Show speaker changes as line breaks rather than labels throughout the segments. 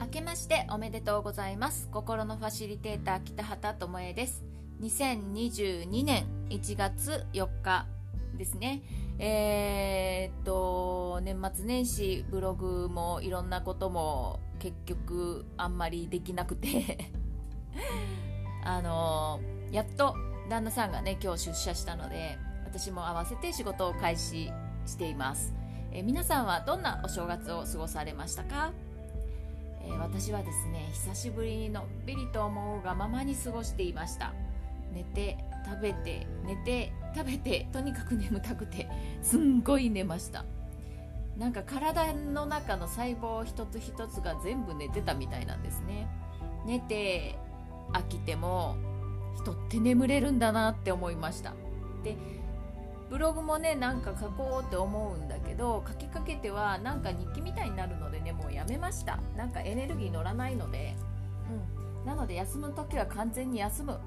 明けましておめでとうございます。心のファシリテーター北畑智恵です。2022年1月4日ですね。えー、っと年末年始ブログもいろんなことも結局あんまりできなくて。あのやっと旦那さんがね今日出社したので私も合わせて仕事を開始しています、え皆さんはどんなお正月を過ごされましたか、え、私はですね久しぶりにのんびりと思うがままに過ごしていました。寝て食べて寝て食べてとにかく 眠たくてすんごい寝ました。なんか体の中の細胞一つ一つが全部寝てたみたいなんですね。寝て飽きても人って眠れるんだなって思いました。でブログもねなんか書こうって思うんだけど書きかけてはなんか日記みたいになるのでねもうやめました。なんかエネルギー乗らないので。うん。なので休む時は完全に休む。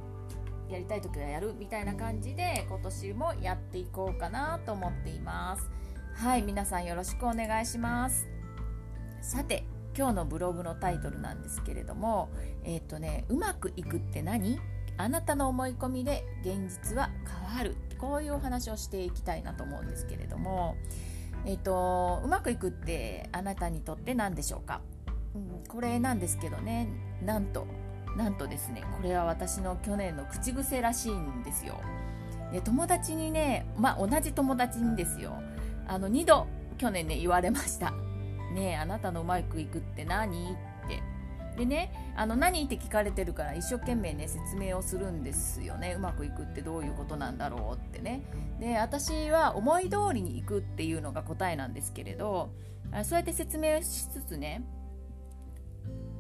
やりたい時はやる。みたいな感じで今年もやっていこうかなと思っています。はい皆さんよろしくお願いします。さて今日のブログのタイトルなんですけれどもえっ、ー、とねうまくいくって何？あなたの思い込みで現実は変わる。こういうお話をしていきたいなと思うんですけれども、えーと、うまくいくってあなたにとって何でしょうか、うん、これなんですけどね。なんとなんとですね。これは私の去年の口癖らしいんですよ。で友達にねまあ同じ友達にですよ。あの2度去年ね言われました。ねえあなたのうまくいくって何？って。でねあの何って聞かれてるから一生懸命ね説明をするんですよね。うまくいくってどういうことなんだろうってね。で私は思い通りにいくっていうのが答えなんですけれどそうやって説明しつつね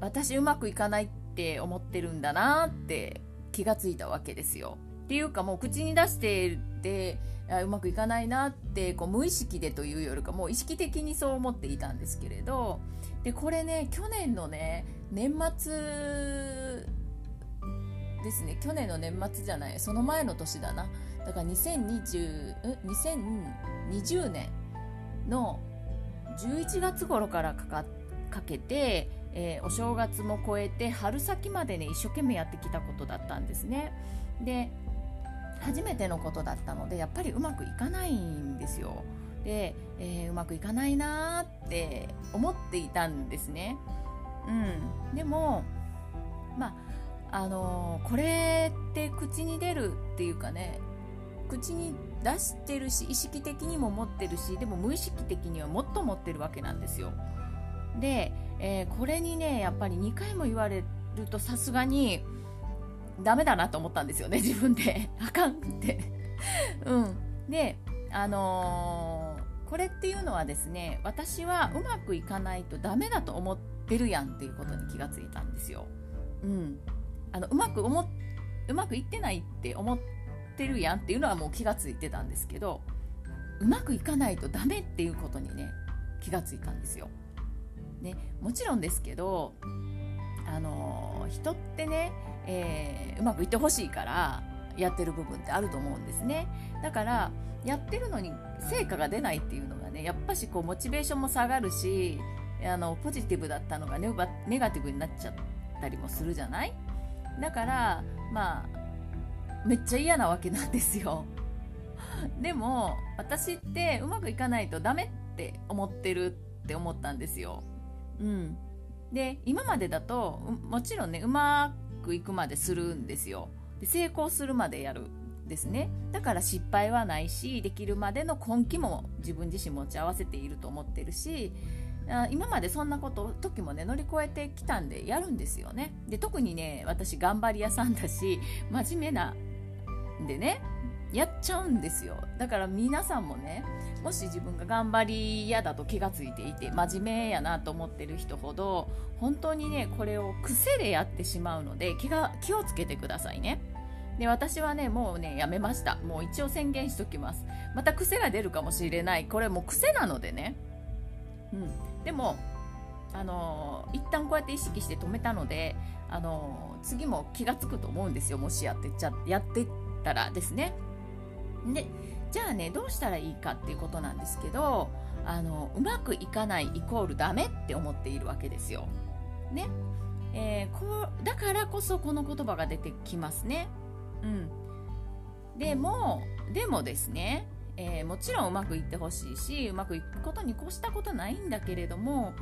私うまくいかないって思ってるんだなって気がついたわけですよ。ていうかもう口に出しててうまくいかないなってこう無意識でというよりかもう意識的にそう思っていたんですけれどでこれね去年のね年末ですね。去年の年末じゃないその前の年だな。だから2020 2020年の11月頃からかかかけて、えー、お正月も超えて春先までね一生懸命やってきたことだったんですね。で初めてのことだったのでやっぱりうまくいかないんですよ。で、えー、うまくいかないなって思っていたんですね。うん。でもまああのー、これって口に出るっていうかね口に出してるし意識的にも持ってるしでも無意識的にはもっと持ってるわけなんですよ。で、えー、これにねやっぱり2回も言われるとさすがにダメだなと思ったんですよね自分で。あかんって。うん。であのー、これっていうのはですね私はうまくいかないとダメだと思ってるやんっていうことに気がついたんですよ。うん。あのうまく思うまくいってないって思ってるやんっていうのはもう気がついてたんですけどうまくいかないとダメっていうことにね気がついたんですよ。ね、もちろんですけどあの人ってねえー、うまくいってほしいからやってる部分ってあると思うんですね。だからやってるのに成果が出ないっていうのがねやっぱしこうモチベーションも下がるしあのポジティブだったのがネネガティブになっちゃったりもするじゃない？だからまあめっちゃ嫌なわけなんですよ。でも私ってうまくいかないとダメって思ってるって思ったんですよ。うん。で今までだともちろんねうまくいくまでするんですよ。で成功するまでやるですね。だから失敗はないしできるまでの根気も自分自身持ち合わせていると思ってるし今までそんなこと時もね乗り越えてきたんでやるんですよね。で特にね私頑張り屋さんだし真面目なんでね。やっちゃうんですよ。だから皆さんもねもし自分が頑張り屋だと気がついていて真面目やなと思ってる人ほど本当にねこれを癖でやってしまうので気が気をつけてくださいね。で私はねもうねやめました。もう一応宣言しときます。また癖が出るかもしれない。これもう癖なのでね。うん。でもあの、一旦こうやって意識して止めたのであの、次も気がつくと思うんですよ。もしやってちゃやってたらですね。でじゃあねどうしたらいいかっていうことなんですけどあのうまくいかないイコールダメって思っているわけですよ。ね。えー、こうだからこそこの言葉が出てきますね。うん。でもでもですね、えー、もちろんうまくいってほしいしうまくいくことに越したことないんだけれども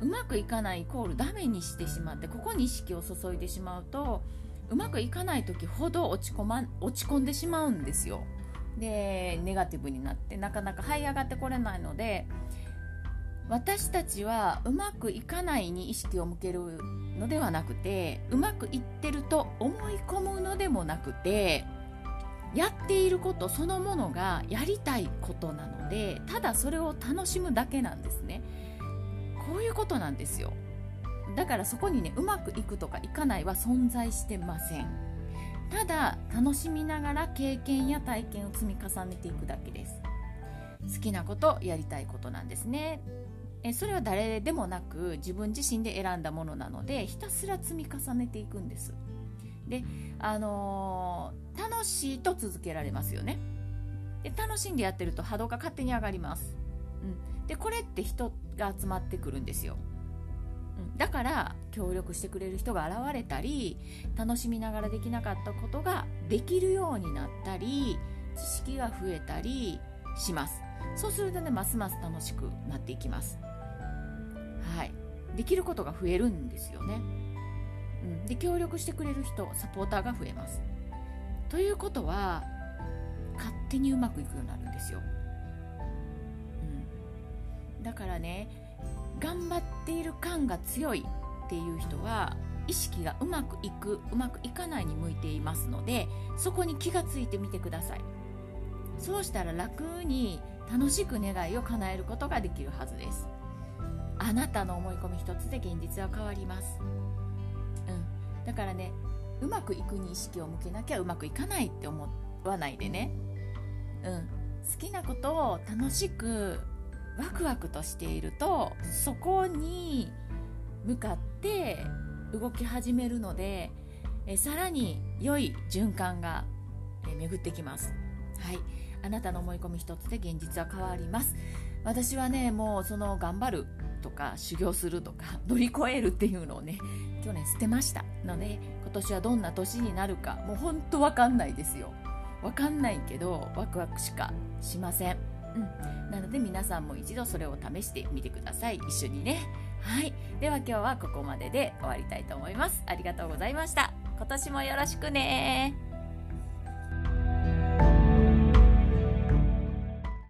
うまくいかないイコールダメにしてしまってここに意識を注いでしまうとうまくいかない時ほど落ち込,、ま、落ち込んでしまうんですよ。でネガティブになってなかなか這い上がってこれないので私たちはうまくいかないに意識を向けるのではなくてうまくいってると思い込むのでもなくてやっていることそのものがやりたいことなのでただそれを楽しむだけなんですね。こういうことなんですよ。だからそこにねうまくいくとかいかないは存在してません。ただ楽しみながら経験や体験を積み重ねていくだけです。好きなことやりたいことなんですね。えそれは誰でもなく自分自身で選んだものなのでひたすら積み重ねていくんです。で、あのー、楽しいと続けられますよね。で楽しんでやってると波動が勝手に上がります、うん、でこれって人が集まってくるんですよ、うん、だから協力してくれる人が現れたり楽しみながらできなかったことができるようになったり知識が増えたりします。そうするとねますます楽しくなっていきます。はい。できることが増えるんですよね、うん、で協力してくれる人サポーターが増えます。ということは勝手にうまくいくようになるんですよ、うん、だからね頑張ってている感が強いっていう人は意識がうまくいくうまくいかないに向いていますのでそこに気がついてみてください。そうしたら楽に楽しく願いを叶えることができるはずです。あなたの思い込み一つで現実は変わります。うん。だからねうまくいくに意識を向けなきゃうまくいかないって思わないでね。うん。好きなことを楽しくワクワクとしているとそこに向かって動き始めるのでえさらに良い循環がえ巡ってきます。はい。あなたの思い込み一つで現実は変わります。私はねもうその頑張るとか修行するとか 乗り越えるっていうのをね去年捨てました。ので今年はどんな年になるかもうほんと分かんないですよ。分かんないけどワクワクしかしません、うん、ので皆さんも一度それを試してみてください。一緒にね。はい。では今日はここまでで終わりたいと思います。ありがとうございました。今年もよろしくね。